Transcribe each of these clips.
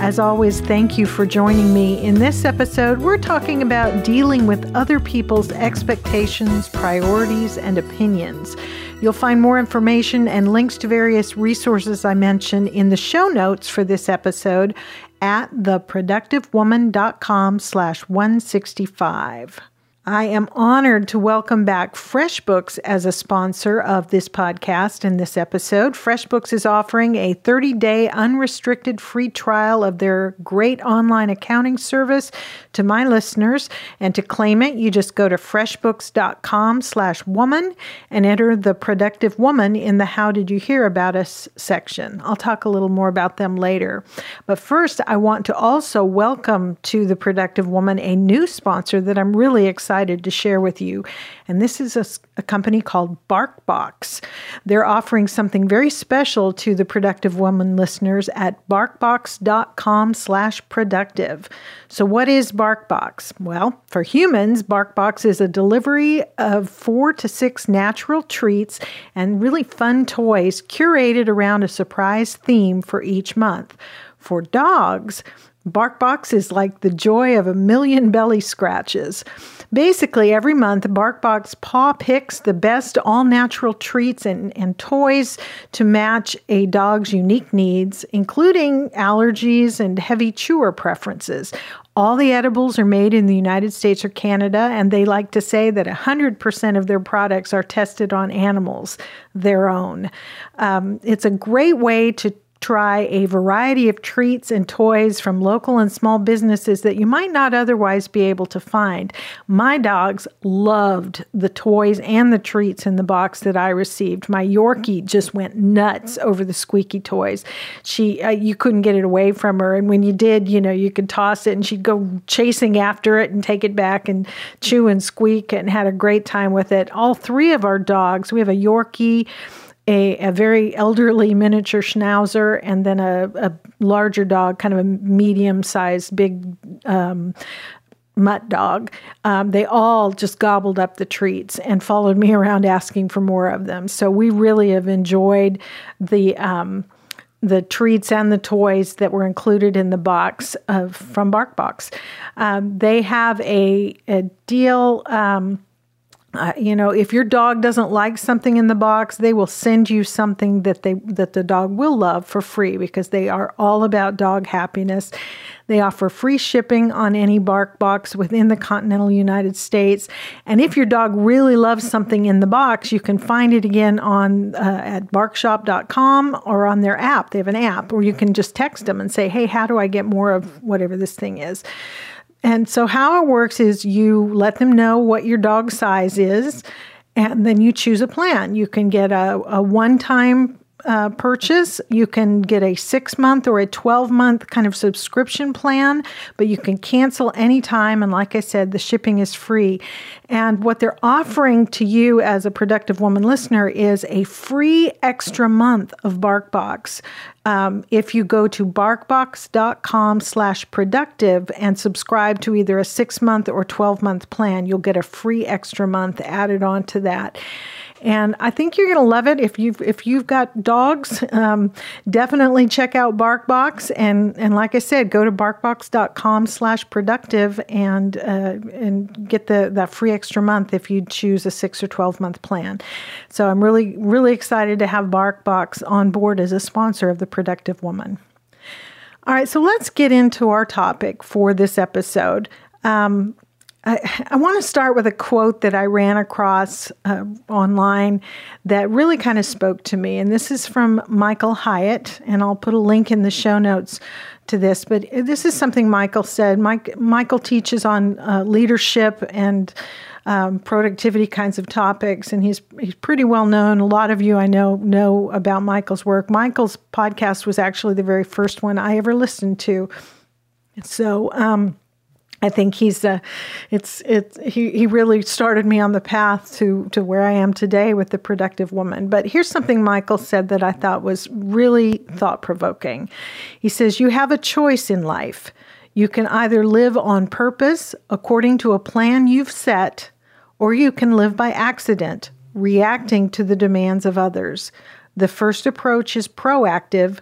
As always, thank you for joining me. In this episode, we're talking about dealing with other people's expectations, priorities, and opinions. You'll find more information and links to various resources I mention in the show notes for this episode at theproductivewoman.com slash 165. I am honored to welcome back FreshBooks as a sponsor of this podcast and this episode. FreshBooks is offering a 30 day unrestricted free trial of their great online accounting service to my listeners. And to claim it, you just go to freshbooks.com slash woman and enter the productive woman in the How Did You Hear About Us section. I'll talk a little more about them later. But first, I want to also welcome to the productive woman a new sponsor that I'm really excited excited to share with you. And this is a, a company called BarkBox. They're offering something very special to the Productive Woman listeners at barkbox.com slash productive. So what is BarkBox? Well, for humans, BarkBox is a delivery of four to six natural treats and really fun toys curated around a surprise theme for each month. For dogs, BarkBox is like the joy of a million belly scratches. Basically, every month, BarkBox paw picks the best all natural treats and, and toys to match a dog's unique needs, including allergies and heavy chewer preferences. All the edibles are made in the United States or Canada, and they like to say that 100% of their products are tested on animals, their own. Um, it's a great way to try a variety of treats and toys from local and small businesses that you might not otherwise be able to find. My dogs loved the toys and the treats in the box that I received. My Yorkie just went nuts over the squeaky toys. She uh, you couldn't get it away from her and when you did, you know, you could toss it and she'd go chasing after it and take it back and chew and squeak and had a great time with it. All three of our dogs, we have a Yorkie a, a very elderly miniature schnauzer and then a, a larger dog, kind of a medium sized, big um, mutt dog. Um, they all just gobbled up the treats and followed me around asking for more of them. So we really have enjoyed the. Um, the treats and the toys that were included in the box of from BarkBox. Um, they have a, a deal um, uh, you know, if your dog doesn't like something in the box, they will send you something that they that the dog will love for free because they are all about dog happiness. They offer free shipping on any BarkBox within the continental United States. And if your dog really loves something in the box, you can find it again on uh, at barkshop.com or on their app. They have an app where you can just text them and say, "Hey, how do I get more of whatever this thing is?" And so, how it works is you let them know what your dog size is, and then you choose a plan. You can get a, a one time uh, purchase. You can get a six month or a 12 month kind of subscription plan, but you can cancel anytime. And like I said, the shipping is free. And what they're offering to you as a productive woman listener is a free extra month of BarkBox. Um, if you go to barkbox.com slash productive and subscribe to either a six month or 12 month plan, you'll get a free extra month added on to that and I think you're going to love it if you've if you've got dogs. Um, definitely check out BarkBox, and and like I said, go to barkbox.com/productive and uh, and get the that free extra month if you choose a six or twelve month plan. So I'm really really excited to have BarkBox on board as a sponsor of the Productive Woman. All right, so let's get into our topic for this episode. Um, I, I want to start with a quote that I ran across uh, online that really kind of spoke to me. And this is from Michael Hyatt, and I'll put a link in the show notes to this. But this is something Michael said. Mike, Michael teaches on uh, leadership and um, productivity kinds of topics, and he's he's pretty well known. A lot of you I know know about Michael's work. Michael's podcast was actually the very first one I ever listened to So, um, I think he's uh, it's it's he he really started me on the path to to where I am today with the productive woman. But here's something Michael said that I thought was really thought provoking. He says you have a choice in life. You can either live on purpose according to a plan you've set, or you can live by accident, reacting to the demands of others. The first approach is proactive,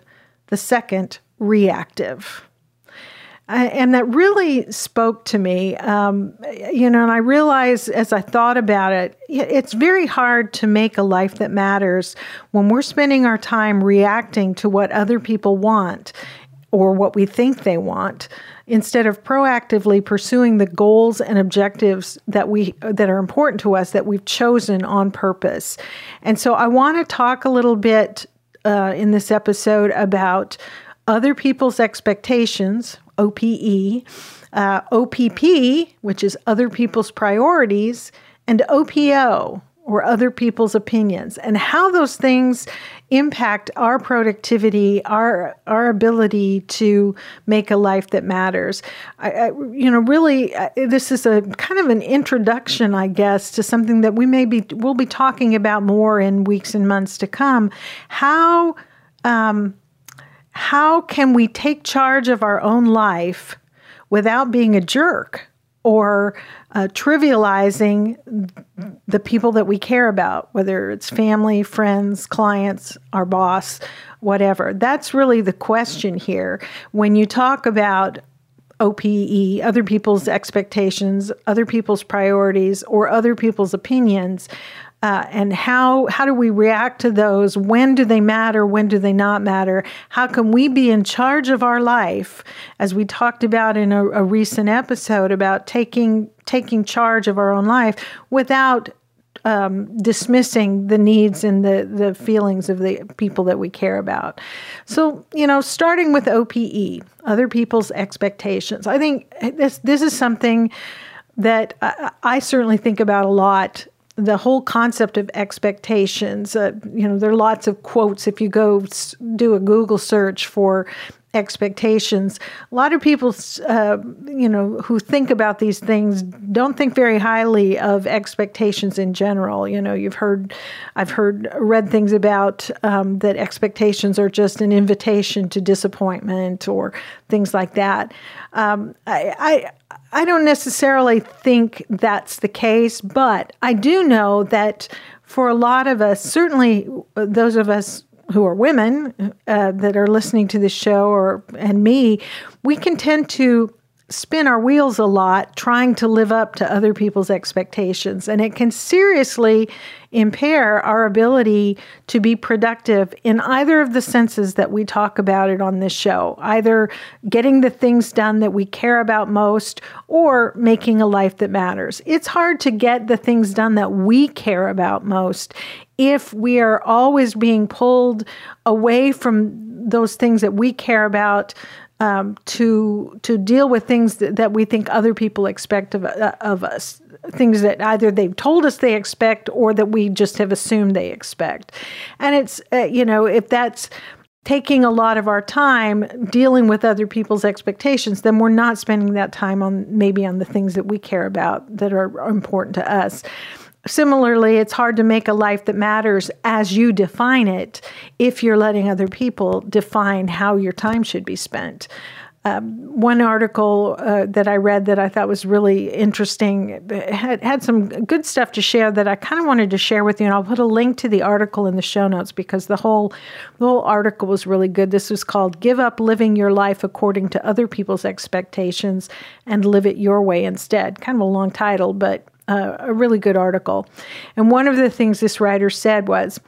the second reactive and that really spoke to me. Um, you know, and I realized as I thought about it, it's very hard to make a life that matters when we're spending our time reacting to what other people want or what we think they want instead of proactively pursuing the goals and objectives that we that are important to us that we've chosen on purpose. And so I want to talk a little bit uh, in this episode about other people's expectations, OPE, uh, OPP, which is other people's priorities, and OPO, or other people's opinions, and how those things impact our productivity, our our ability to make a life that matters. I, I, you know, really, this is a kind of an introduction, I guess, to something that we may be we'll be talking about more in weeks and months to come. How um, how can we take charge of our own life without being a jerk or uh, trivializing the people that we care about, whether it's family, friends, clients, our boss, whatever? That's really the question here. When you talk about OPE, other people's expectations, other people's priorities, or other people's opinions, uh, and how how do we react to those? When do they matter? When do they not matter? How can we be in charge of our life, as we talked about in a, a recent episode about taking taking charge of our own life without um, dismissing the needs and the, the feelings of the people that we care about. So, you know, starting with OPE, other people's expectations. I think this this is something that I, I certainly think about a lot the whole concept of expectations. Uh, you know, there are lots of quotes if you go do a Google search for expectations. A lot of people, uh, you know, who think about these things don't think very highly of expectations in general. You know, you've heard, I've heard, read things about um, that expectations are just an invitation to disappointment or things like that. Um, I, I, I don't necessarily think that's the case, but I do know that for a lot of us, certainly those of us who are women uh, that are listening to this show or and me, we can tend to spin our wheels a lot trying to live up to other people's expectations. And it can seriously impair our ability to be productive in either of the senses that we talk about it on this show either getting the things done that we care about most or making a life that matters. It's hard to get the things done that we care about most if we are always being pulled away from those things that we care about um, to to deal with things that, that, we think other people expect of, uh, of us, things that either they've told us they expect or that we just have assumed they expect. And it's uh, you know if that's taking a lot of our time dealing with other people's expectations, then we're not spending that time on maybe on the things that we care about that are important to us. Similarly, it's hard to make a life that matters as you define it if you're letting other people define how your time should be spent. Um, one article uh, that I read that I thought was really interesting had, had some good stuff to share that I kind of wanted to share with you, and I'll put a link to the article in the show notes because the whole the whole article was really good. This was called "Give Up Living Your Life According to Other People's Expectations and Live It Your Way Instead." Kind of a long title, but a really good article. And one of the things this writer said was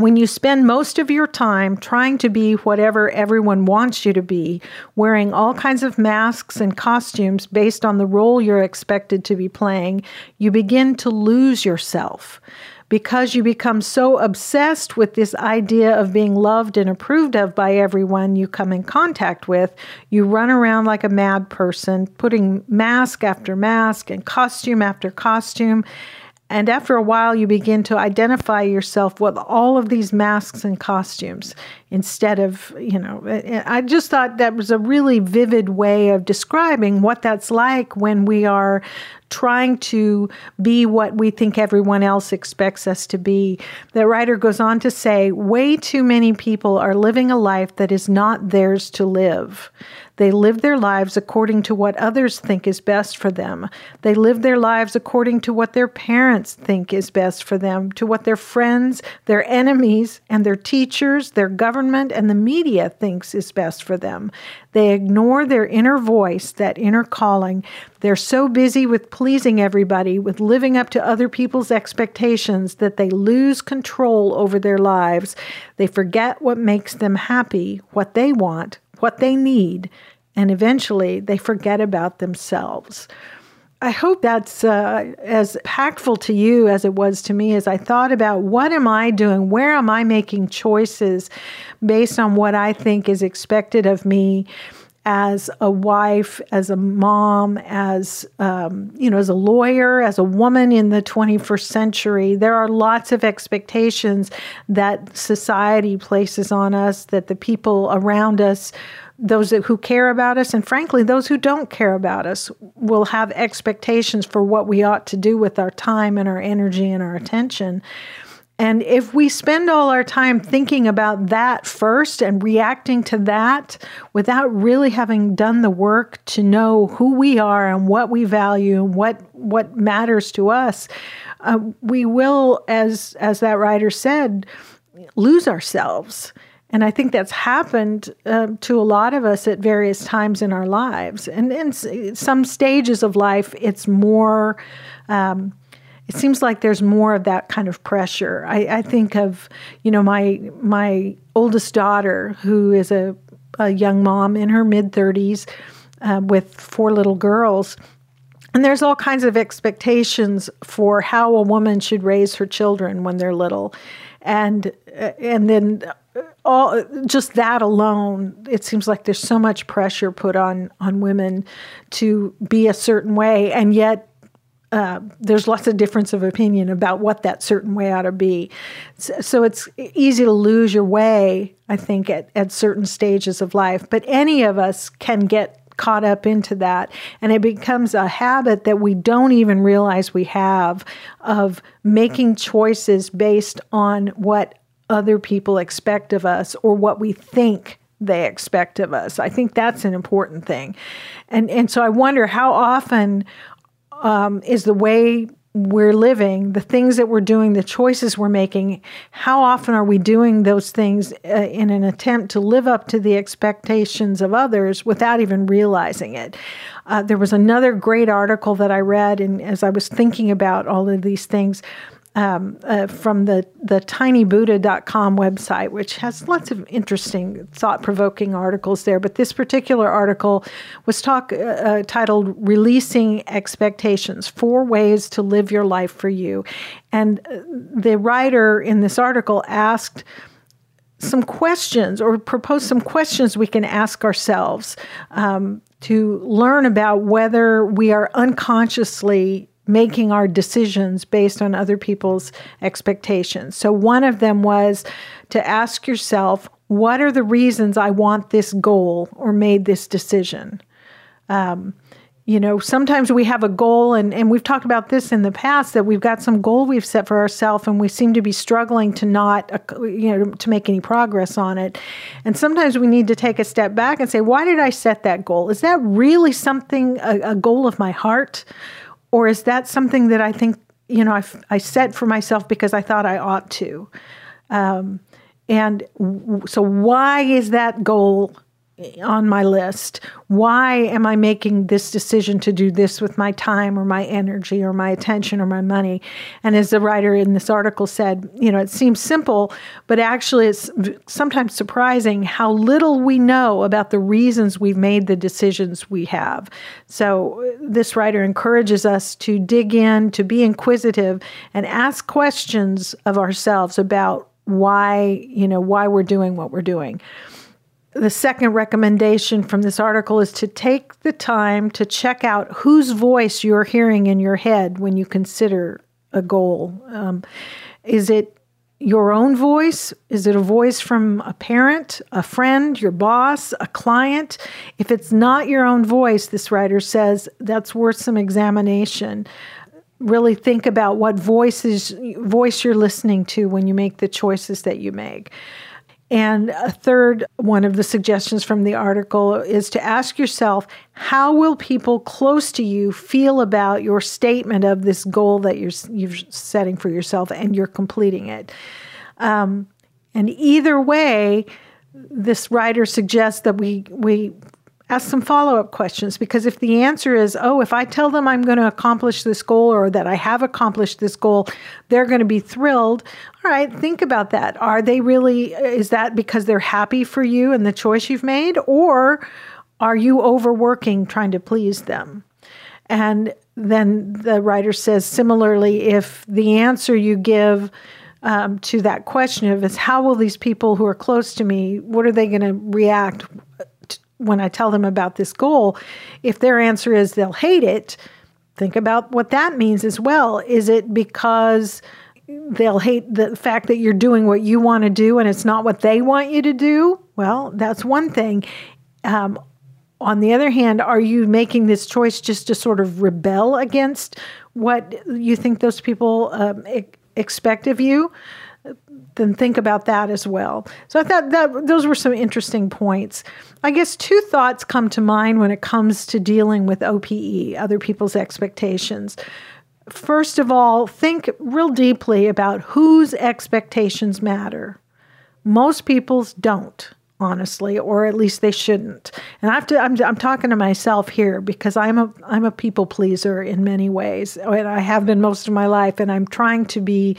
when you spend most of your time trying to be whatever everyone wants you to be, wearing all kinds of masks and costumes based on the role you're expected to be playing, you begin to lose yourself because you become so obsessed with this idea of being loved and approved of by everyone you come in contact with, you run around like a mad person, putting mask after mask and costume after costume. And after a while, you begin to identify yourself with all of these masks and costumes instead of, you know, I just thought that was a really vivid way of describing what that's like when we are trying to be what we think everyone else expects us to be. The writer goes on to say, way too many people are living a life that is not theirs to live. They live their lives according to what others think is best for them. They live their lives according to what their parents think is best for them, to what their friends, their enemies, and their teachers, their government, and the media thinks is best for them. They ignore their inner voice, that inner calling. They're so busy with pleasing everybody, with living up to other people's expectations, that they lose control over their lives. They forget what makes them happy, what they want, what they need, and eventually they forget about themselves. I hope that's uh, as impactful to you as it was to me as I thought about what am I doing? Where am I making choices based on what I think is expected of me? As a wife, as a mom, as um, you know, as a lawyer, as a woman in the 21st century, there are lots of expectations that society places on us, that the people around us, those who care about us, and frankly, those who don't care about us, will have expectations for what we ought to do with our time and our energy and our attention. And if we spend all our time thinking about that first and reacting to that without really having done the work to know who we are and what we value and what what matters to us, uh, we will, as as that writer said, lose ourselves. And I think that's happened uh, to a lot of us at various times in our lives. And in some stages of life, it's more. Um, it seems like there's more of that kind of pressure. I, I think of, you know, my my oldest daughter, who is a, a young mom in her mid 30s uh, with four little girls. And there's all kinds of expectations for how a woman should raise her children when they're little. And uh, and then all just that alone it seems like there's so much pressure put on on women to be a certain way and yet uh, there's lots of difference of opinion about what that certain way ought to be. So, so, it's easy to lose your way, I think, at, at certain stages of life. But any of us can get caught up into that. And it becomes a habit that we don't even realize we have of making choices based on what other people expect of us or what we think they expect of us. I think that's an important thing. And and so I wonder how often um, is the way we're living, the things that we're doing, the choices we're making, how often are we doing those things uh, in an attempt to live up to the expectations of others without even realizing it? Uh, there was another great article that I read, and as I was thinking about all of these things, um, uh, from the, the tinybuddha.com website, which has lots of interesting, thought provoking articles there. But this particular article was talk, uh, uh, titled Releasing Expectations Four Ways to Live Your Life for You. And uh, the writer in this article asked, some questions or proposed some questions we can ask ourselves um, to learn about whether we are unconsciously making our decisions based on other people's expectations. So, one of them was to ask yourself, what are the reasons I want this goal or made this decision? Um, you know, sometimes we have a goal, and, and we've talked about this in the past that we've got some goal we've set for ourselves, and we seem to be struggling to not, uh, you know, to make any progress on it. And sometimes we need to take a step back and say, why did I set that goal? Is that really something, a, a goal of my heart? Or is that something that I think, you know, I, I set for myself because I thought I ought to? Um, and w- so, why is that goal on my list? Why am I making this decision to do this with my time or my energy or my attention or my money? And as the writer in this article said, you know, it seems simple, but actually it's sometimes surprising how little we know about the reasons we've made the decisions we have. So uh, this writer encourages us to dig in, to be inquisitive, and ask questions of ourselves about why, you know, why we're doing what we're doing the second recommendation from this article is to take the time to check out whose voice you're hearing in your head when you consider a goal? Um, is it your own voice? Is it a voice from a parent, a friend, your boss, a client? If it's not your own voice, this writer says, that's worth some examination. Really think about what voices voice you're listening to when you make the choices that you make. And a third one of the suggestions from the article is to ask yourself how will people close to you feel about your statement of this goal that you're you're setting for yourself and you're completing it. Um, and either way, this writer suggests that we we ask some follow up questions because if the answer is, oh, if I tell them I'm going to accomplish this goal or that I have accomplished this goal, they're going to be thrilled. All right, think about that. Are they really, is that because they're happy for you and the choice you've made? Or are you overworking trying to please them? And then the writer says, similarly, if the answer you give, um, to that question of is how will these people who are close to me what are they going to react when I tell them about this goal, if their answer is they'll hate it, think about what that means as well. Is it because they'll hate the fact that you're doing what you want to do and it's not what they want you to do? Well, that's one thing. Um, on the other hand, are you making this choice just to sort of rebel against what you think those people um, expect of you? Then think about that as well. So I thought that those were some interesting points. I guess two thoughts come to mind when it comes to dealing with OPE, other people's expectations. First of all, think real deeply about whose expectations matter. Most people's don't honestly, or at least they shouldn't. And I have to, I'm, I'm talking to myself here because I'm a, I'm a people pleaser in many ways, and I have been most of my life, and I'm trying to be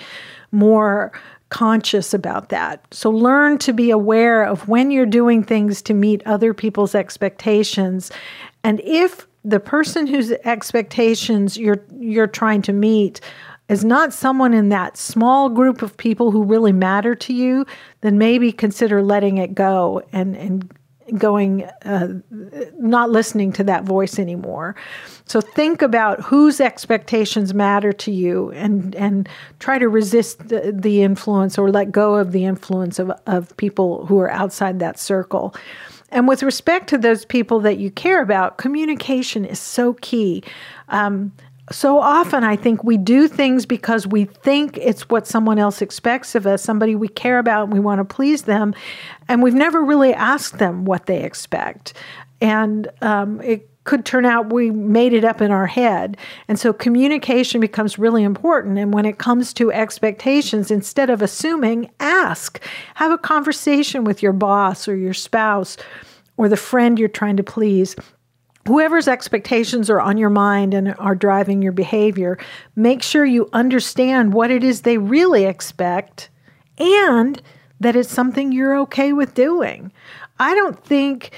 more conscious about that. So learn to be aware of when you're doing things to meet other people's expectations. And if the person whose expectations you're you're trying to meet is not someone in that small group of people who really matter to you, then maybe consider letting it go and and going uh, not listening to that voice anymore. So think about whose expectations matter to you and and try to resist the, the influence or let go of the influence of, of people who are outside that circle. And with respect to those people that you care about communication is so key. Um, so often I think we do things because we think it's what someone else expects of us, somebody we care about and we want to please them. And we've never really asked them what they expect. And um, it could turn out we made it up in our head. And so communication becomes really important. And when it comes to expectations, instead of assuming, ask. Have a conversation with your boss or your spouse or the friend you're trying to please whoever's expectations are on your mind and are driving your behavior, make sure you understand what it is they really expect and that it's something you're okay with doing. I don't think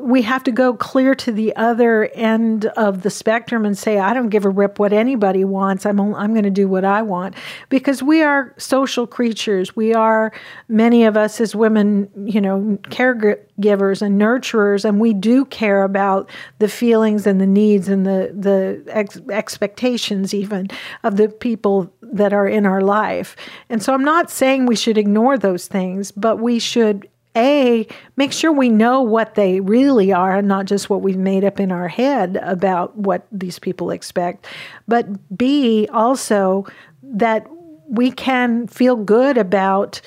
we have to go clear to the other end of the spectrum and say, I don't give a rip what anybody wants. I'm, I'm going to do what I want. Because we are social creatures. We are, many of us as women, you know, caregivers and nurturers, and we do care about the feelings and the needs and the, the ex- expectations, even of the people that are in our life. And so I'm not saying we should ignore those things, but we should a, make sure we know what they really are and not just what we've made up in our head about what these people expect. But B, also that we can feel good about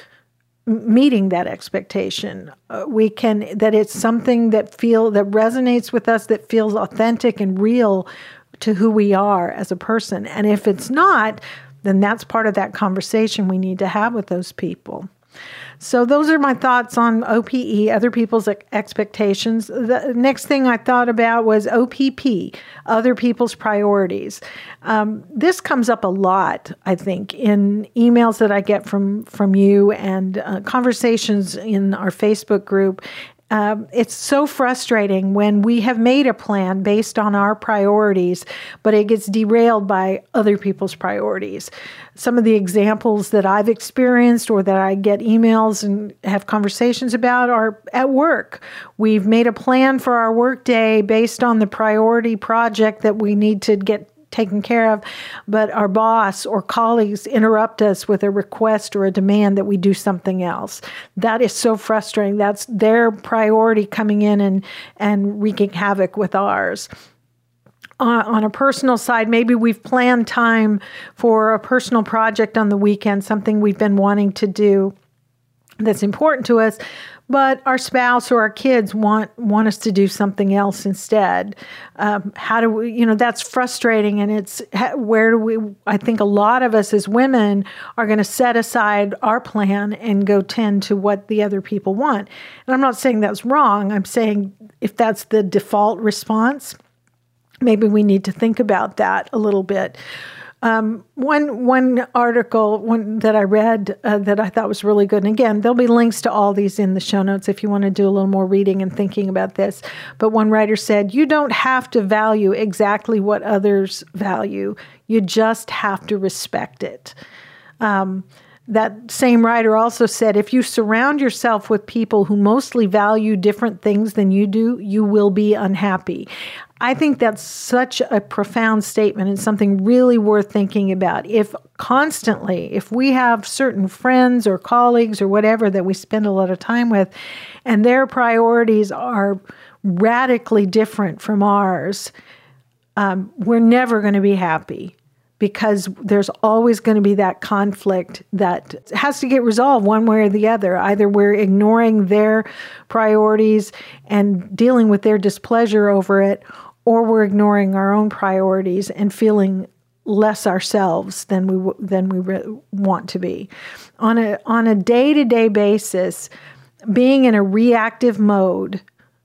meeting that expectation. Uh, we can that it's something that feel that resonates with us that feels authentic and real to who we are as a person. And if it's not, then that's part of that conversation we need to have with those people. So those are my thoughts on OPE, other people's expectations. The next thing I thought about was OPP, other people's priorities. Um, this comes up a lot, I think, in emails that I get from from you and uh, conversations in our Facebook group um, it's so frustrating when we have made a plan based on our priorities, but it gets derailed by other people's priorities. Some of the examples that I've experienced or that I get emails and have conversations about are at work. We've made a plan for our workday based on the priority project that we need to get taken care of, but our boss or colleagues interrupt us with a request or a demand that we do something else. That is so frustrating. That's their priority coming in and, and wreaking havoc with ours on, on a personal side, maybe we've planned time for a personal project on the weekend, something we've been wanting to do that's important to us, but our spouse or our kids want want us to do something else instead. Um, how do we? You know, that's frustrating, and it's where do we? I think a lot of us as women are going to set aside our plan and go tend to what the other people want. And I'm not saying that's wrong. I'm saying if that's the default response maybe we need to think about that a little bit. Um, one one article one that I read uh, that I thought was really good, and again, there'll be links to all these in the show notes if you want to do a little more reading and thinking about this. But one writer said, "You don't have to value exactly what others value; you just have to respect it." Um, that same writer also said if you surround yourself with people who mostly value different things than you do, you will be unhappy. I think that's such a profound statement and something really worth thinking about. If constantly, if we have certain friends or colleagues or whatever that we spend a lot of time with, and their priorities are radically different from ours, um, we're never going to be happy because there's always going to be that conflict that has to get resolved one way or the other. Either we're ignoring their priorities and dealing with their displeasure over it, or we're ignoring our own priorities and feeling less ourselves than we than we re- want to be. On a on a day-to-day basis, being in a reactive mode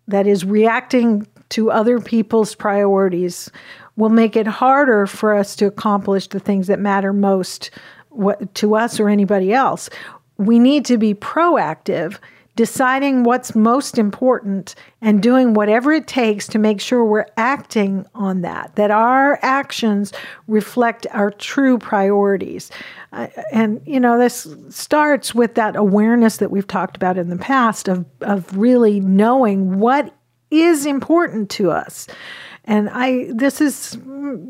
that is reacting to other people's priorities will make it harder for us to accomplish the things that matter most to us or anybody else. We need to be proactive deciding what's most important and doing whatever it takes to make sure we're acting on that, that our actions reflect our true priorities. Uh, and, you know, this starts with that awareness that we've talked about in the past of, of really knowing what is important to us. And I, this is,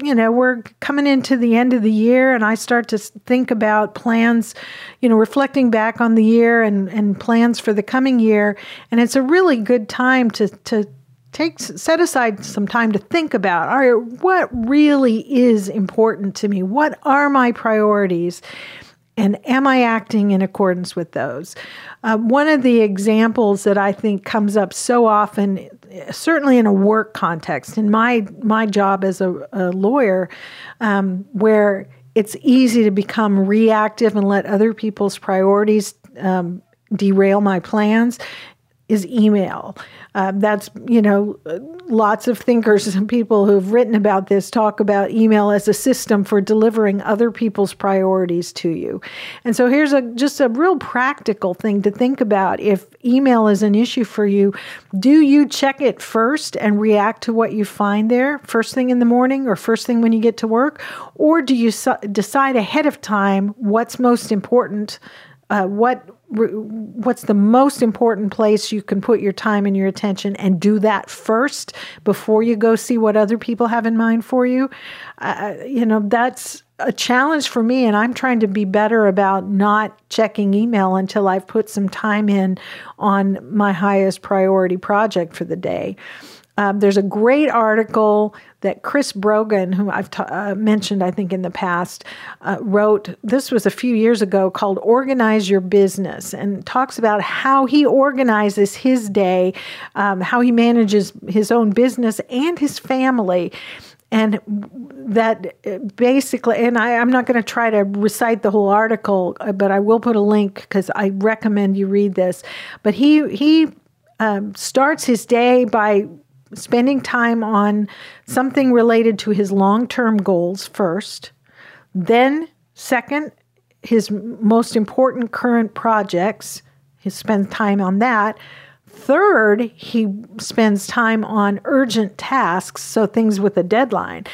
you know, we're coming into the end of the year, and I start to think about plans, you know, reflecting back on the year and, and plans for the coming year. And it's a really good time to, to take set aside some time to think about all right what really is important to me what are my priorities and am I acting in accordance with those? Uh, one of the examples that I think comes up so often, certainly in a work context, in my my job as a, a lawyer, um, where it's easy to become reactive and let other people's priorities um, derail my plans, is email. Uh, that's, you know, lots of thinkers and people who've written about this talk about email as a system for delivering other people's priorities to you. And so here's a just a real practical thing to think about. If email is an issue for you, do you check it first and react to what you find there first thing in the morning or first thing when you get to work? Or do you su- decide ahead of time what's most important? Uh, what what's the most important place you can put your time and your attention and do that first before you go see what other people have in mind for you? Uh, you know that's a challenge for me and i'm trying to be better about not checking email until i've put some time in on my highest priority project for the day um, there's a great article that Chris Brogan, who I've t- uh, mentioned, I think, in the past, uh, wrote. This was a few years ago called Organize Your Business and talks about how he organizes his day, um, how he manages his own business and his family. And that uh, basically, and I, I'm not going to try to recite the whole article, uh, but I will put a link because I recommend you read this. But he, he, um, starts his day by spending time on something related to his long term goals first. Then, second, his most important current projects. He spends time on that. Third, he spends time on urgent tasks, so things with a deadline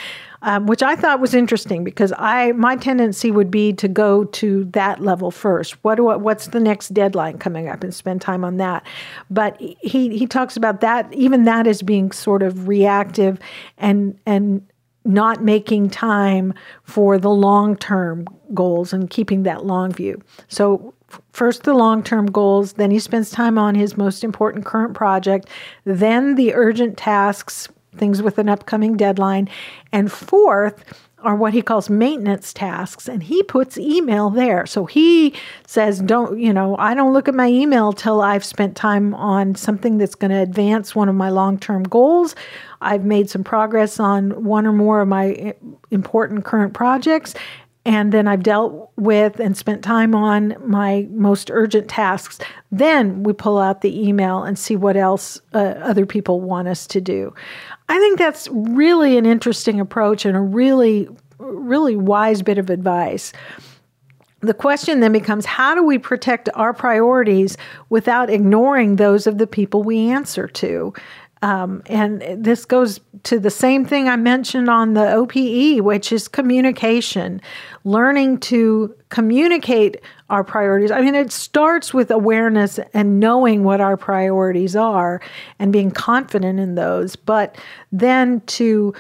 um, which I thought was interesting because I my tendency would be to go to that level first. What do I, what's the next deadline coming up and spend time on that. But he he talks about that even that as being sort of reactive and and not making time for the long term goals and keeping that long view. So, first the long term goals, then he spends time on his most important current project, then the urgent tasks, things with an upcoming deadline, and fourth, are what he calls maintenance tasks and he puts email there. So he says don't you know i don't look at my email till i've spent time on something that's going to advance one of my long-term goals. I've made some progress on one or more of my eh, important current projects and then I've dealt with and spent time on my most urgent tasks. Then we pull out the email and see what else uh, other people want us to do. I think that's really an interesting approach and a really, really wise bit of advice. The question then becomes how do we protect our priorities without ignoring those of the people we answer to? Um, and this goes to the same thing I mentioned on the OPE, which is communication, learning to communicate our priorities. I mean, it starts with awareness and knowing what our priorities are and being confident in those, but then to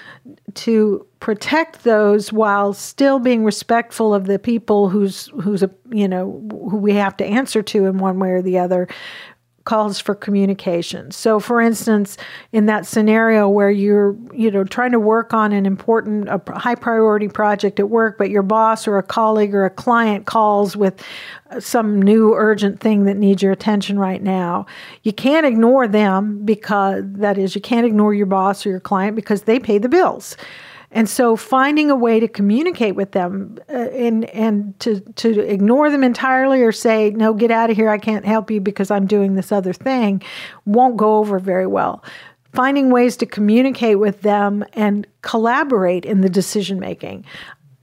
to protect those while still being respectful of the people who's who's a you know who we have to answer to in one way or the other calls for communication. So for instance, in that scenario where you're, you know, trying to work on an important a high priority project at work but your boss or a colleague or a client calls with uh, some new urgent thing that needs your attention right now. You can't ignore them because that is you can't ignore your boss or your client because they pay the bills. And so finding a way to communicate with them uh, and and to to ignore them entirely or say no get out of here I can't help you because I'm doing this other thing won't go over very well. Finding ways to communicate with them and collaborate in the decision making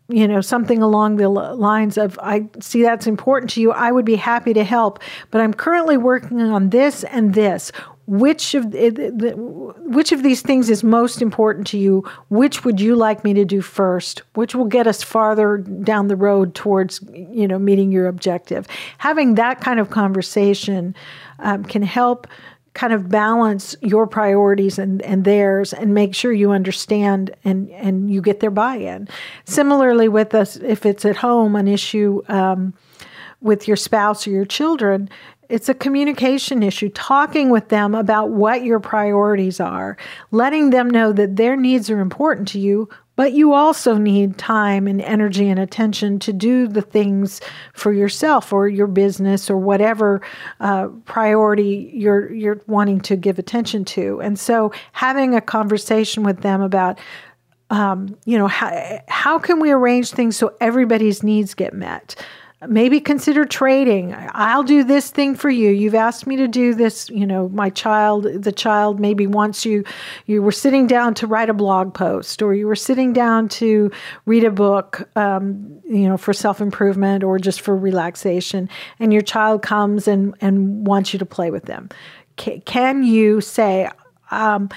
you know something along the lines of i see that's important to you i would be happy to help but i'm currently working on this and this which of which of these things is most important to you? Which would you like me to do first? Which will get us farther down the road towards you know meeting your objective? Having that kind of conversation um, can help kind of balance your priorities and, and theirs and make sure you understand and, and you get their buy-in. Similarly with us if it's at home an issue um, with your spouse or your children it's a communication issue, talking with them about what your priorities are, letting them know that their needs are important to you, but you also need time and energy and attention to do the things for yourself or your business or whatever uh, priority you're you're wanting to give attention to. And so, having a conversation with them about um, you know how, how can we arrange things so everybody's needs get met maybe consider trading. I'll do this thing for you. You've asked me to do this you know my child the child maybe wants you you were sitting down to write a blog post or you were sitting down to read a book um, you know for self-improvement or just for relaxation and your child comes and and wants you to play with them. C- can you say um,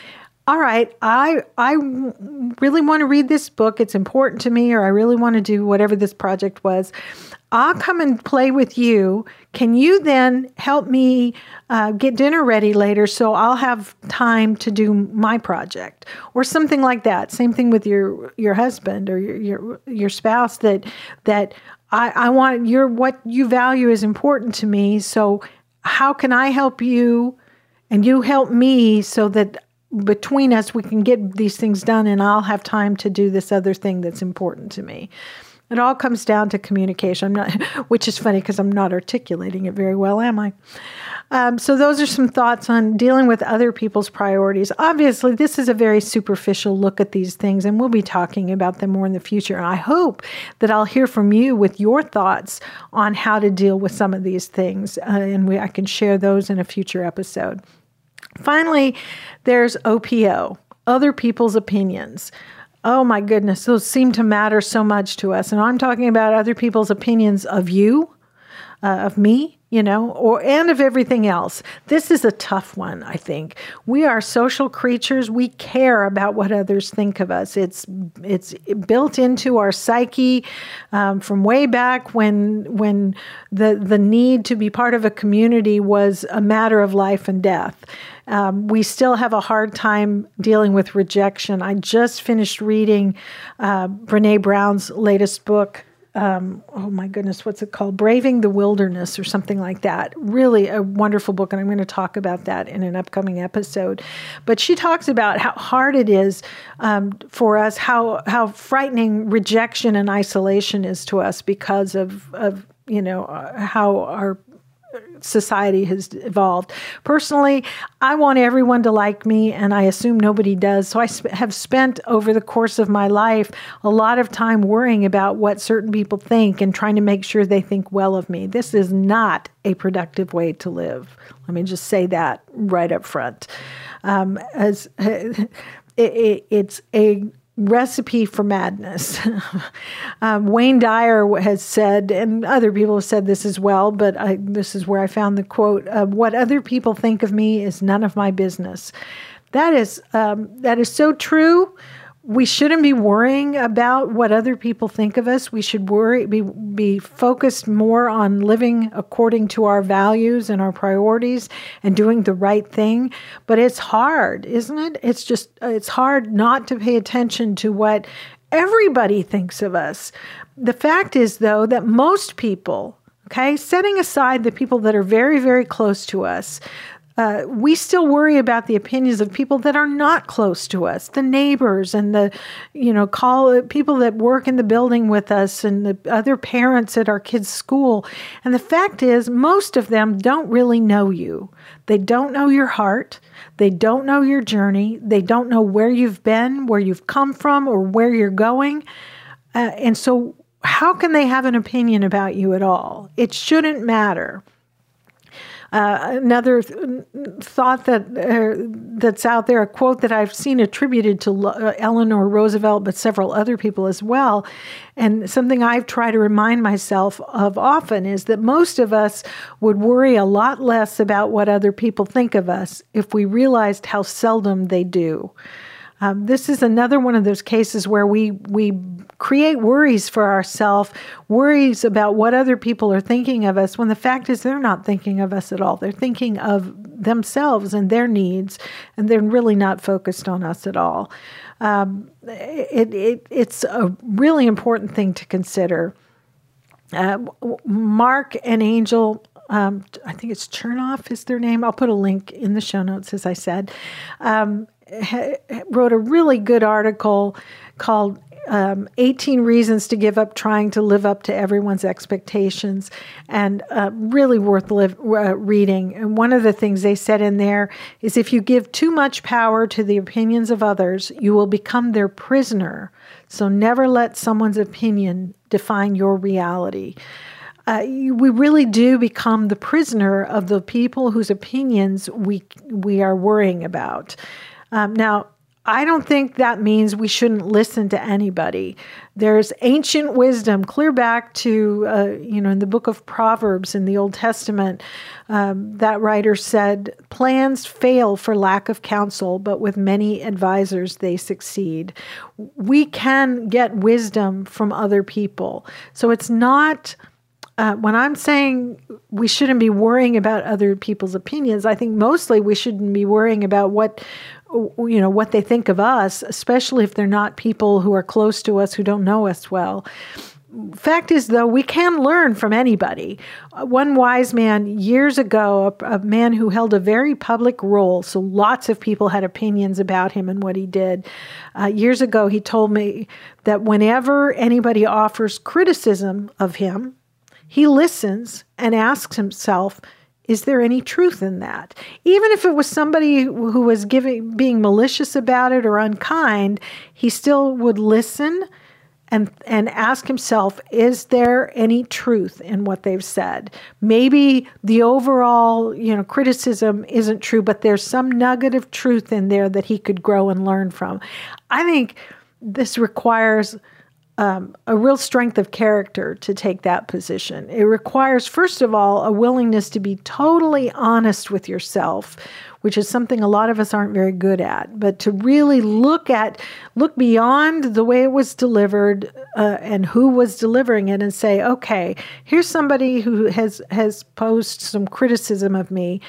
all right, I I really want to read this book. It's important to me, or I really want to do whatever this project was. I'll come and play with you. Can you then help me uh, get dinner ready later so I'll have time to do my project or something like that? Same thing with your your husband or your your, your spouse that that I, I want your what you value is important to me. So how can I help you and you help me so that between us we can get these things done and I'll have time to do this other thing that's important to me. It all comes down to communication. I'm not, which is funny because I'm not articulating it very well, am I? Um, so those are some thoughts on dealing with other people's priorities. Obviously, this is a very superficial look at these things, and we'll be talking about them more in the future. I hope that I'll hear from you with your thoughts on how to deal with some of these things, uh, and we, I can share those in a future episode. Finally, there's OPO, other people's opinions. Oh my goodness, those seem to matter so much to us. And I'm talking about other people's opinions of you, uh, of me, you know, or and of everything else. This is a tough one, I think. We are social creatures. We care about what others think of us. It's it's built into our psyche um, from way back when when the the need to be part of a community was a matter of life and death. Um, we still have a hard time dealing with rejection. I just finished reading uh, Brene Brown's latest book, um, oh my goodness, what's it called? Braving the Wilderness or something like that. Really a wonderful book, and I'm going to talk about that in an upcoming episode. But she talks about how hard it is um, for us, how how frightening rejection and isolation is to us because of of you know uh, how our society has evolved. Personally, I want everyone to like me, and I assume nobody does. So I sp- have spent over the course of my life a lot of time worrying about what certain people think and trying to make sure they think well of me. This is not a productive way to live. Let me just say that right up front. Um, as it, it, it's a recipe for madness. um, Wayne Dyer has said, and other people have said this as well, but I, this is where I found the quote: uh, "What other people think of me is none of my business." That is um, that is so true we shouldn't be worrying about what other people think of us. We should worry be be focused more on living according to our values and our priorities and doing the right thing. But it's hard, isn't it? It's just it's hard not to pay attention to what everybody thinks of us. The fact is though that most people Okay, setting aside the people that are very, very close to us, uh, we still worry about the opinions of people that are not close to us, the neighbors and the, you know, call people that work in the building with us and the other parents at our kids' school. And the fact is, most of them don't really know you. They don't know your heart. They don't know your journey. They don't know where you've been, where you've come from, or where you're going. Uh, and so, how can they have an opinion about you at all? It shouldn't matter. Uh, another th- thought that uh, that's out there, a quote that I've seen attributed to uh, Eleanor Roosevelt, but several other people as well, and something I've tried to remind myself of often is that most of us would worry a lot less about what other people think of us if we realized how seldom they do. Um, this is another one of those cases where we we create worries for ourselves, worries about what other people are thinking of us, when the fact is they're not thinking of us at all. They're thinking of themselves and their needs, and they're really not focused on us at all. Um, it, it, it's a really important thing to consider. Uh, Marc and Angel um, I think it's Chernoff is their name. I'll put a link in the show notes, as I said. Um, wrote a really good article called um, 18 Reasons to Give Up Trying to Live Up to Everyone's Expectations, and uh, really worth uh, reading. And one of the things they said in there is if you give too much power to the opinions of others, you will become their prisoner. So never let someone's opinion define your reality. Uh, we really do become the prisoner of the people whose opinions we we are worrying about. Um, now, I don't think that means we shouldn't listen to anybody. There's ancient wisdom, clear back to, uh, you know, in the book of Proverbs in the Old Testament. Um, that writer said, Plans fail for lack of counsel, but with many advisors they succeed. We can get wisdom from other people. So it's not. Uh, when I'm saying we shouldn't be worrying about other people's opinions, I think mostly we shouldn't be worrying about what you know what they think of us especially if they're not people who are close to us who don't know us well. Fact is though we can learn from anybody. Uh, one wise man years ago a, a, man who held a very public role so lots of people had opinions about him and what he did. Uh, years ago he told me that whenever anybody offers criticism of him he listens and asks himself is there any truth in that? Even if it was somebody who was giving being malicious about it or unkind, he still would listen and and ask himself is there any truth in what they've said maybe the overall you know criticism isn't true but there's some nugget of truth in there that he could grow and learn from i think this requires um, a real strength of character to take that position. It requires, first of all, a willingness to be totally honest with yourself, which is something a lot of us aren't very good at. But to really look at, look beyond the way it was delivered uh, and who was delivering it, and say, okay, here's somebody who has has posed some criticism of me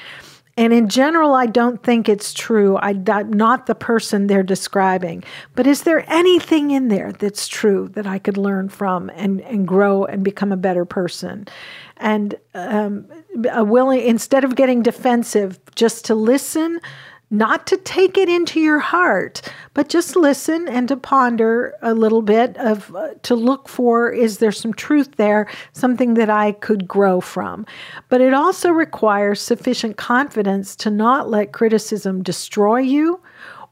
And in general, I don't think it's true. I'm not the person they're describing. But is there anything in there that's true that I could learn from and, and grow and become a better person? And um, willing, instead of getting defensive, just to listen, not to take it into your heart, but just listen and to ponder a little bit of uh, to look for is there some truth there, something that I could grow from. But it also requires sufficient confidence to not let criticism destroy you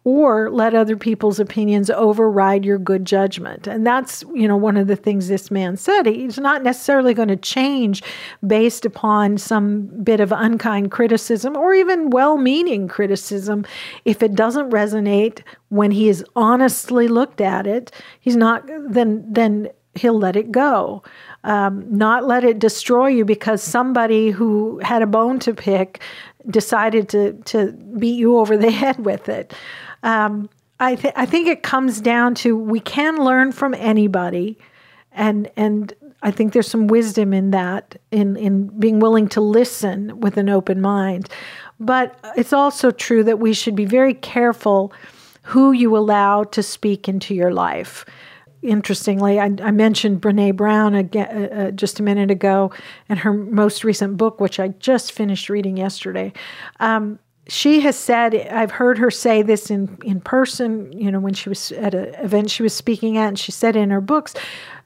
or let other people's opinions override your good judgment. And that's, you know, one of the things this man said. He's not necessarily going to change based upon some bit of unkind criticism or even well-meaning criticism if it doesn't resonate when he has honestly looked at it. He's not then then he'll let it go. Um, not let it destroy you because somebody who had a bone to pick decided to to beat you over the head with it. Um, I, th- I think it comes down to we can learn from anybody, and and I think there's some wisdom in that in in being willing to listen with an open mind. But it's also true that we should be very careful who you allow to speak into your life. Interestingly, I, I mentioned Brene Brown again uh, uh just a minute ago, and her most recent book, which I just finished reading yesterday. Um, she has said i've heard her say this in, in person you know when she was at an event she was speaking at and she said in her books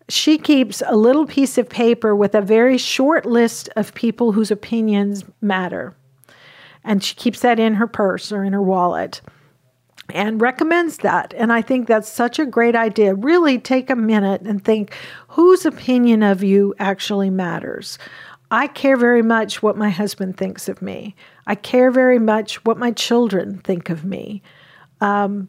she keeps a little piece of paper with a very short list of people whose opinions matter. And she keeps that in her purse or in her wallet and recommends that. And i think that's such a great idea. Really take a minute and think whose opinion of you actually matters? I care very much what my husband thinks of me. I care very much what my children think of me. Um,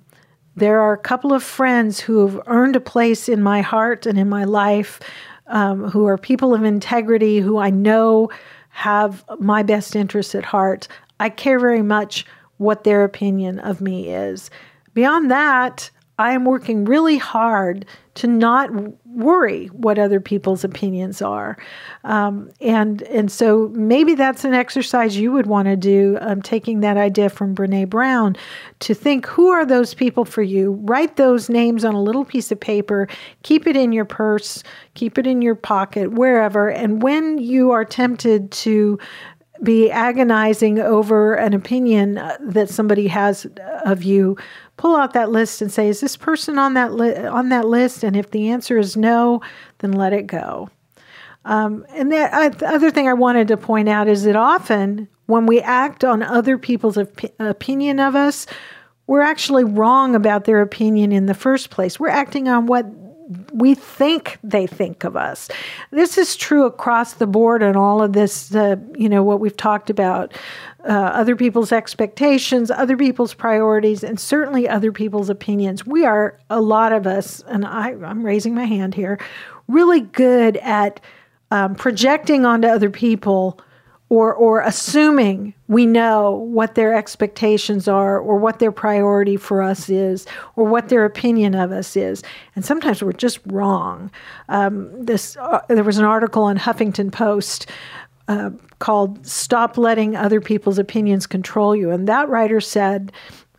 there are a couple of friends who have earned a place in my heart and in my life, um, who are people of integrity, who I know have my best interests at heart. I care very much what their opinion of me is. Beyond that, I am working really hard to not worry what other people's opinions are, um, and and so maybe that's an exercise you would want to do. Um, taking that idea from Brene Brown, to think who are those people for you. Write those names on a little piece of paper. Keep it in your purse. Keep it in your pocket, wherever. And when you are tempted to be agonizing over an opinion uh, that somebody has of you, pull out that list and say, "Is this person on that li- on that list?" And if the answer is no, then let it go. Um, and the, uh, the other thing I wanted to point out is that often when we act on other people's op- opinion of us, we're actually wrong about their opinion in the first place. We're acting on what we think they think of us. This is true across the board and all of this, uh, you know, what we've talked about uh, other people's expectations, other people's priorities, and certainly other people's opinions. We are, a lot of us, and I, I'm raising my hand here, really good at um, projecting onto other people or or assuming we know what their expectations are or what their priority for us is or what their opinion of us is and sometimes we're just wrong um, this uh, there was an article on huffington post uh, called stop letting other people's opinions control you and that writer said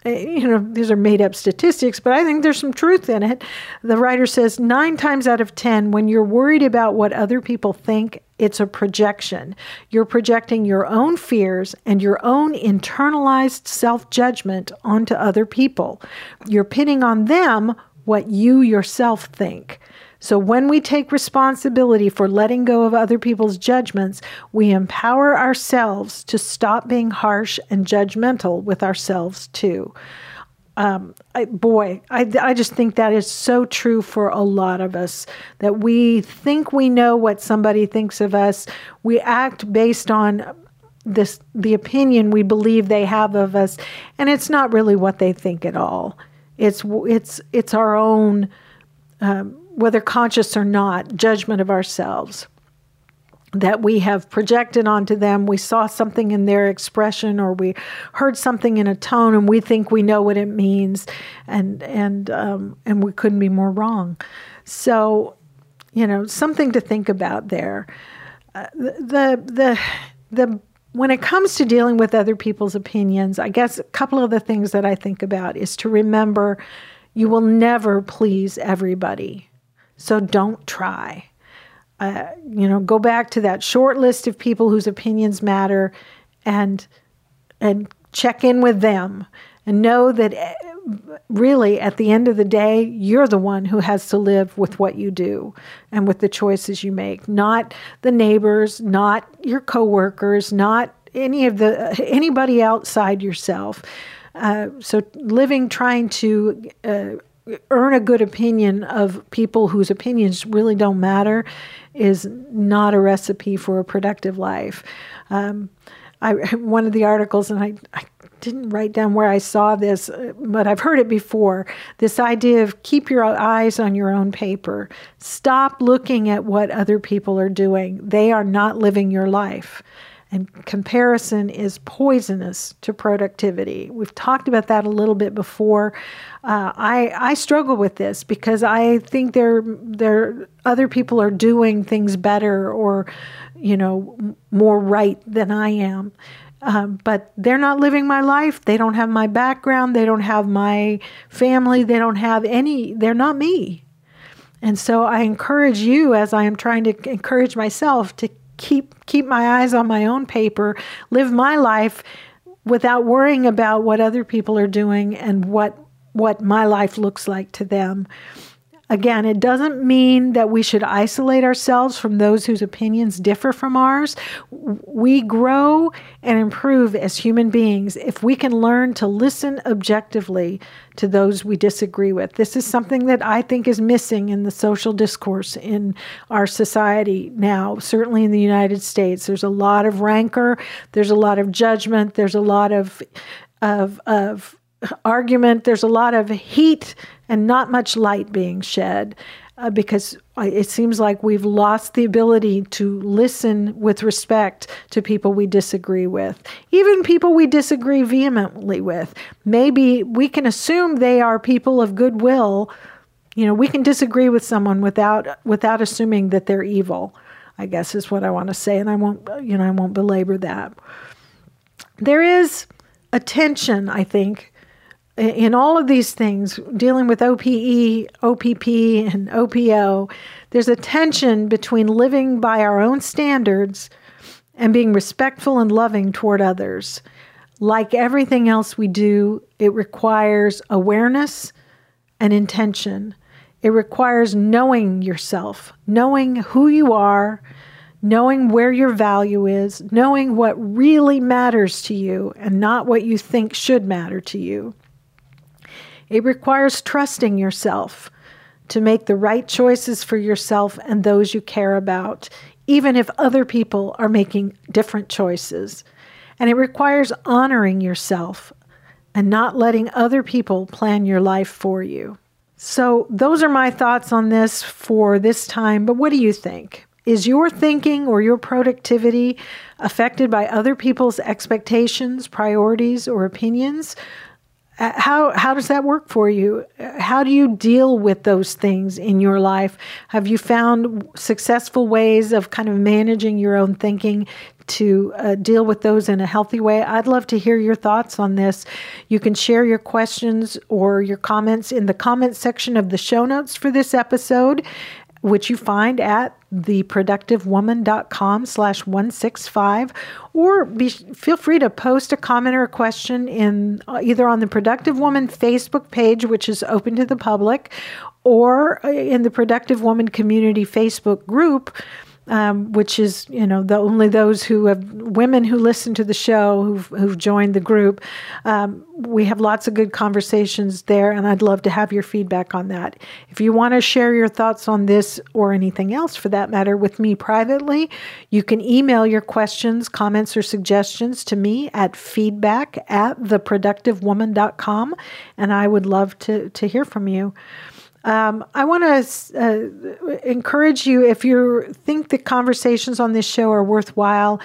Eh, you know, these are made up statistics, but I think there's some truth in it. The writer says nine times out of 10, when you're worried about what other people think, it's a projection. You're projecting your own fears and your own internalized self judgment onto other people. You're pinning on them what you yourself think. So when we take responsibility for letting go of other people's judgments, we empower ourselves to stop being harsh and judgmental with ourselves too. Um, I, boy, I, I just think that is so true for a lot of us that we think we know what somebody thinks of us. We act based on this the opinion we believe they have of us, and it's not really what they think at all. It's it's it's our own. Um, whether conscious or not, judgment of ourselves that we have projected onto them. We saw something in their expression or we heard something in a tone and we think we know what it means and and um, and we couldn't be more wrong. So, you know, something to think about there. Uh, the the the when it comes to dealing with other people's opinions, I guess a couple of the things that I think about is to remember you will never please everybody. So don't try. Uh, you know, go back to that short list of people whose opinions matter and and check in with them and know that eh, really at the end of the day you're the one who has to live with what you do and with the choices you make not the neighbors not your coworkers not any of the anybody outside yourself uh, so living trying to uh, earn a good opinion of people whose opinions really don't matter is not a recipe for a productive life um, I one of the articles, and I, I didn't write down where I saw this, but I've heard it before. This idea of keep your eyes on your own paper. Stop looking at what other people are doing. They are not living your life. And comparison is poisonous to productivity. We've talked about that a little bit before. Uh, I I struggle with this because I think there there other people are doing things better or you know, more right than I am. Um, but they're not living my life. They don't have my background. They don't have my family. They don't have any, they're not me. And so I encourage you, as I am trying to encourage myself, to keep keep my eyes on my own paper, live my life without worrying about what other people are doing and what what my life looks like to them. Again, it doesn't mean that we should isolate ourselves from those whose opinions differ from ours. We grow and improve as human beings if we can learn to listen objectively to those we disagree with. This is something that I think is missing in the social discourse in our society now, certainly in the United States. There's a lot of rancor, there's a lot of judgment, there's a lot of of of argument. There's a lot of heat and not much light being shed uh, because it seems like we've lost the ability to listen with respect to people we disagree with, even people we disagree vehemently with. Maybe we can assume they are people of goodwill. You know, we can disagree with someone without without assuming that they're evil. I guess is what I want to say, and I won't, you know, I won't belabor that. There is a tension, I think, in all of these things, dealing with OPE, OPP, and OPO, there's a tension between living by our own standards and being respectful and loving toward others. Like everything else we do, it requires awareness and intention. It requires knowing yourself, knowing who you are, knowing where your value is, knowing what really matters to you and not what you think should matter to you. It requires trusting yourself to make the right choices for yourself and those you care about, even if other people are making different choices. And it requires honoring yourself and not letting other people plan your life for you. So, those are my thoughts on this for this time. But what do you think? Is your thinking or your productivity affected by other people's expectations, priorities, or opinions? Uh, how how does that work for you? How do you deal with those things in your life? Have you found successful ways of kind of managing your own thinking to uh, deal with those in a healthy way? I'd love to hear your thoughts on this. You can share your questions or your comments in the comment section of the show notes for this episode which you find at theproductivewoman.com slash 165 or be, feel free to post a comment or a question in uh, either on the productive woman facebook page which is open to the public or uh, in the productive woman community facebook group um, which is you know the only those who have women who listen to the show who've, who've joined the group. Um, we have lots of good conversations there, and I'd love to have your feedback on that. If you want to share your thoughts on this or anything else for that matter with me privately, you can email your questions, comments, or suggestions to me at feedback at theproductivewoman.com, and I would love to, to hear from you. Um, I want to uh, encourage you if you think the conversations on this show are worthwhile.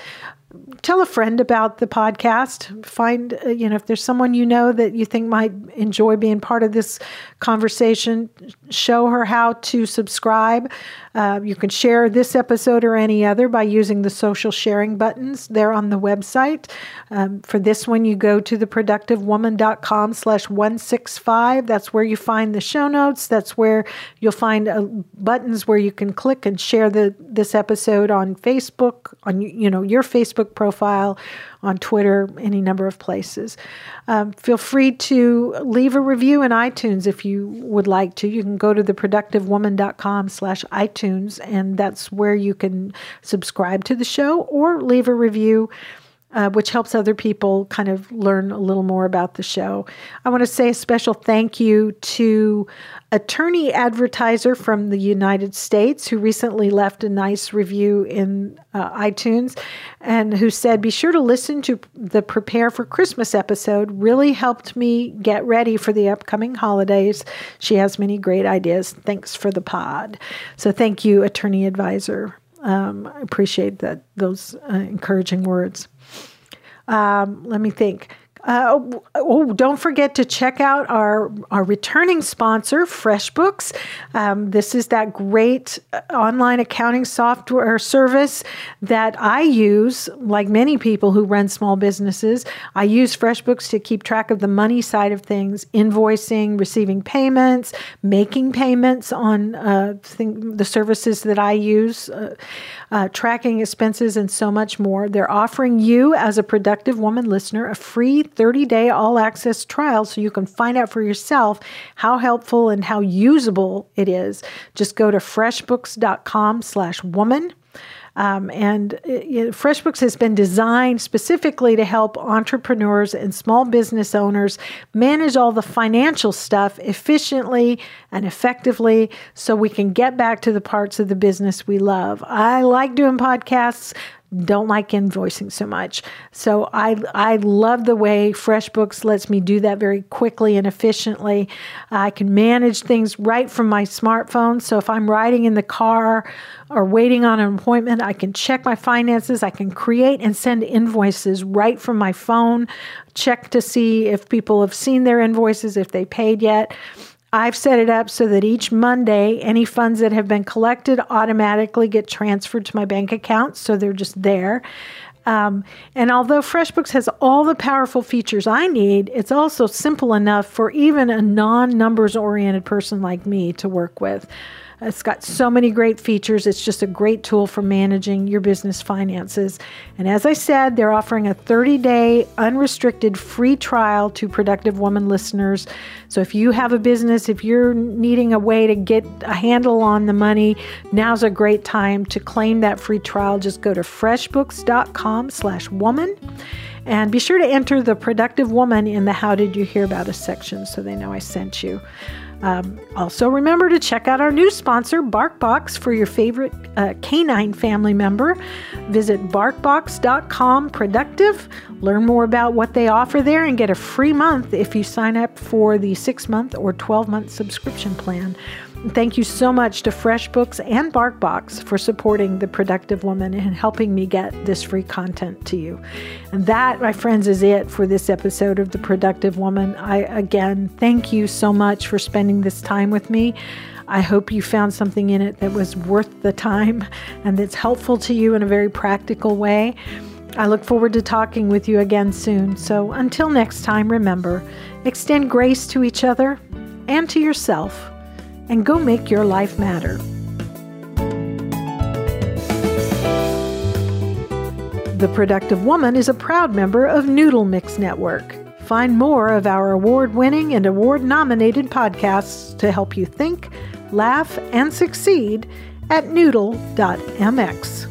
Tell a friend about the podcast. Find, uh, you know, if there's someone you know that you think might enjoy being part of this conversation, show her how to subscribe. Uh, you can share this episode or any other by using the social sharing buttons there on the website. Um, for this one, you go to theproductivewoman.com slash 165. That's where you find the show notes. That's where you'll find uh, buttons where you can click and share the this episode on Facebook, on you know your Facebook profile, on Twitter, any number of places. Um, feel free to leave a review in iTunes if you would like to. You can go to theproductivewoman.com slash iTunes, and that's where you can subscribe to the show or leave a review uh, which helps other people kind of learn a little more about the show. I want to say a special thank you to attorney advertiser from the United States who recently left a nice review in uh, iTunes and who said, Be sure to listen to the Prepare for Christmas episode. Really helped me get ready for the upcoming holidays. She has many great ideas. Thanks for the pod. So, thank you, attorney advisor. Um, I appreciate that those uh, encouraging words. Um, let me think. Uh, oh, don't forget to check out our, our returning sponsor, FreshBooks. Um, this is that great uh, online accounting software service that I use, like many people who run small businesses. I use FreshBooks to keep track of the money side of things, invoicing, receiving payments, making payments on uh, the services that I use, uh, uh tracking expenses, and so much more. They're offering you, as a productive woman listener, a free 30 day all access trial so you can find out for yourself how helpful and how usable it is. Just go to freshbooks.com slash woman. Um, and it, FreshBooks has been designed specifically to help entrepreneurs and small business owners manage all the financial stuff efficiently and effectively so we can get back to the parts of the business we love. I like doing podcasts don't like invoicing so much. So I I love the way FreshBooks lets me do that very quickly and efficiently. I can manage things right from my smartphone. So if I'm riding in the car or waiting on an appointment, I can check my finances. I can create and send invoices right from my phone. Check to see if people have seen their invoices, if they paid yet. I've set it up so that each Monday, any funds that have been collected automatically get transferred to my bank account. So they're just there. Um, and although FreshBooks has all the powerful features I need, it's also simple enough for even a non numbers oriented person like me to work with. It's got so many great features. It's just a great tool for managing your business finances. And as I said, they're offering a 30 day unrestricted free trial to Productive Woman listeners. So if you have a business, if you're needing a way to get a handle on the money, now's a great time to claim that free trial. Just go to freshbooks.com slash woman. And be sure to enter the productive woman in the How Did You Hear About Us section so they know I sent you. Um, also, remember to check out our new sponsor, BarkBox, for your favorite uh, canine family member. Visit barkbox.com productive. Learn more about what they offer there and get a free month if you sign up for the six month or 12 month subscription plan. Thank you so much to FreshBooks and BarkBox for supporting the productive woman and helping me get this free content to you. And that, my friends, is it for this episode of The Productive Woman. I again thank you so much for spending this time with me. I hope you found something in it that was worth the time and that's helpful to you in a very practical way. I look forward to talking with you again soon. So until next time, remember extend grace to each other and to yourself and go make your life matter. The Productive Woman is a proud member of Noodle Mix Network. Find more of our award winning and award nominated podcasts to help you think, laugh, and succeed at noodle.mx.